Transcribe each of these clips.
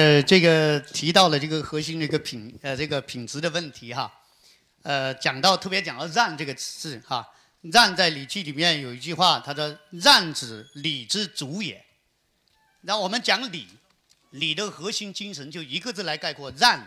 呃，这个提到了这个核心的一个品呃这个品质的问题哈，呃，讲到特别讲到让这个字哈，让在《礼记》里面有一句话，他说“让子礼之主也”。那我们讲礼，礼的核心精神就一个字来概括：让，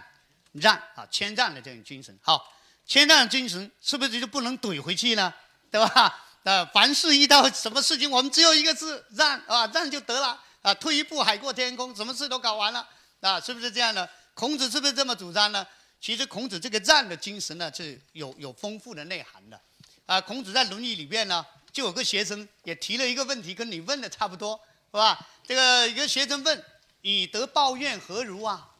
让啊，谦让的这种精神。好，谦让精神是不是就不能怼回去呢？对吧？呃，凡事遇到什么事情，我们只有一个字让啊，让就得了啊，退一步海阔天空，什么事都搞完了。啊，是不是这样的？孔子是不是这么主张呢？其实孔子这个让的精神呢，是有有丰富的内涵的。啊，孔子在《论语》里边呢，就有个学生也提了一个问题，跟你问的差不多，是吧？这个一个学生问：“以德报怨，何如啊？”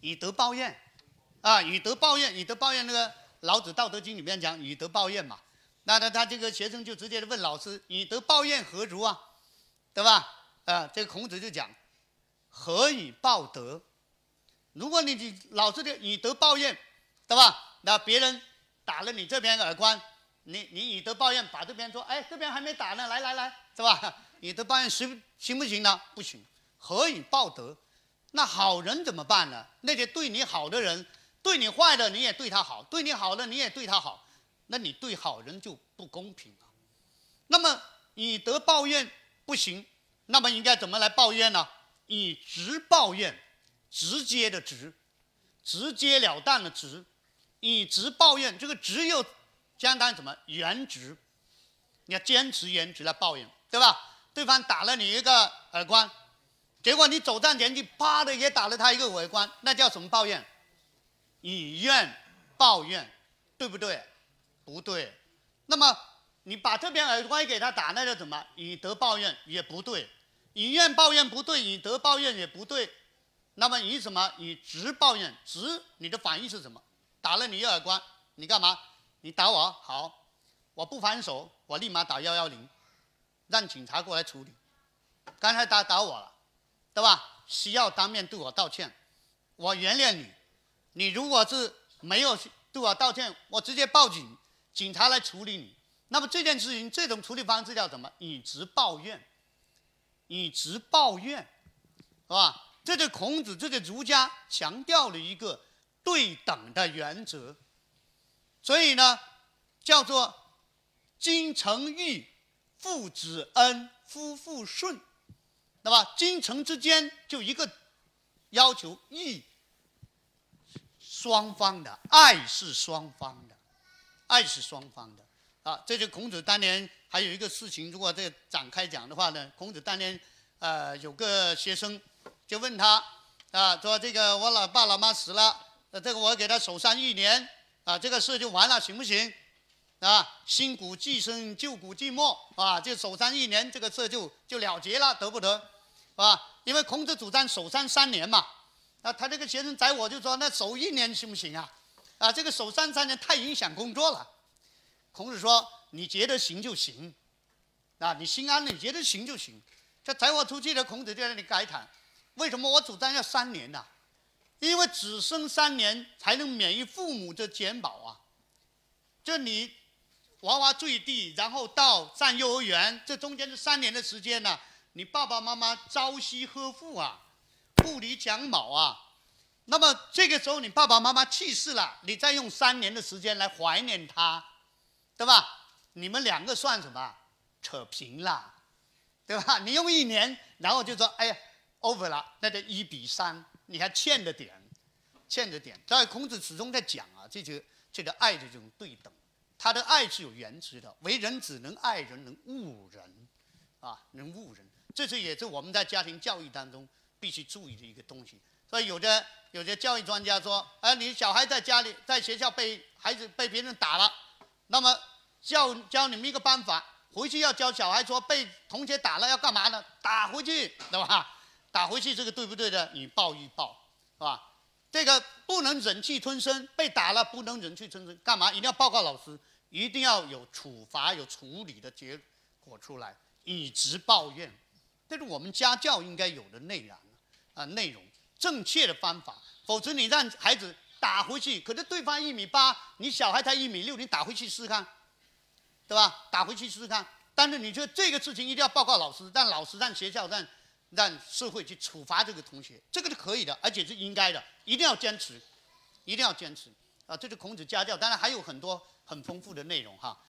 以德报怨，啊，以德报怨，以德报怨，那个老子《道德经》里面讲以德报怨嘛。那他他这个学生就直接的问老师：“以德报怨何如啊？”对吧？啊，这个孔子就讲。何以报德？如果你你老是的以德报怨，对吧？那别人打了你这边耳光，你你以德报怨，把这边说，哎，这边还没打呢，来来来，是吧？以德报怨行行不行呢？不行。何以报德？那好人怎么办呢？那些对你好的人，对你坏的你也对他好，对你好的你也对他好，那你对好人就不公平了。那么以德报怨不行，那么应该怎么来报怨呢？以直报怨，直接的直，直截了当的直，以直报怨，这个直又相当于什么？原直，你要坚持原直来报怨，对吧？对方打了你一个耳光，结果你走上前去，啪的也打了他一个耳光，那叫什么抱怨？以怨报怨，对不对？不对。那么你把这边耳光给他打，那叫什么？以德报怨，也不对。以怨报怨不对，以德报怨也不对，那么以什么？以直报怨，直你的反应是什么？打了你一耳光，你干嘛？你打我好，我不还手，我立马打幺幺零，让警察过来处理。刚才打打我了，对吧？需要当面对我道歉，我原谅你。你如果是没有对我道歉，我直接报警，警察来处理你。那么这件事情，这种处理方式叫什么？以直报怨。以直报怨，是吧？这是孔子，这是儒家强调了一个对等的原则。所以呢，叫做君臣义，父子恩，夫妇顺，那么？君臣之间就一个要求，义，双方的爱是双方的，爱是双方的。啊，这就孔子当年还有一个事情，如果这展开讲的话呢，孔子当年，呃，有个学生就问他，啊，说这个我老爸老妈死了，呃，这个我给他守丧一年，啊，这个事就完了，行不行？啊，新古既生，旧古既没，啊，就守丧一年，这个事就就了结了，得不得？啊，因为孔子主张守丧三年嘛，啊，他这个学生宰我就说，那守一年行不行啊？啊，这个守丧三年太影响工作了。孔子说：“你觉得行就行，啊，你心安了，你觉得行就行。这载我出去的孔子就在那里感叹：为什么我主张要三年呢？因为只生三年才能免于父母的襁褓啊。就你娃娃坠地，然后到上幼儿园，这中间这三年的时间呢，你爸爸妈妈朝夕呵护啊，不离襁褓啊。那么这个时候你爸爸妈妈去世了，你再用三年的时间来怀念他。”对吧？你们两个算什么？扯平了，对吧？你用一年，然后就说哎呀，over 了，那就一比三，你还欠着点，欠着点。所以孔子始终在讲啊，这就这个爱的这种对等，他的爱是有原则的，为人只能爱人，能误人，啊，能误人。这是也是我们在家庭教育当中必须注意的一个东西。所以有的有的教育专家说，哎，你小孩在家里在学校被孩子被别人打了，那么。教教你们一个办法，回去要教小孩说被同学打了要干嘛呢？打回去，对吧？打回去这个对不对的？你报一报，是吧？这个不能忍气吞声，被打了不能忍气吞声，干嘛？一定要报告老师，一定要有处罚、有处理的结果出来，以直报怨，这是我们家教应该有的内容啊，内容正确的方法，否则你让孩子打回去，可是对方一米八，你小孩才一米六，你打回去试试看。对吧？打回去试试看。但是你觉得这个事情一定要报告老师，让老师让学校让让社会去处罚这个同学，这个是可以的，而且是应该的，一定要坚持，一定要坚持啊！这是孔子家教，当然还有很多很丰富的内容哈。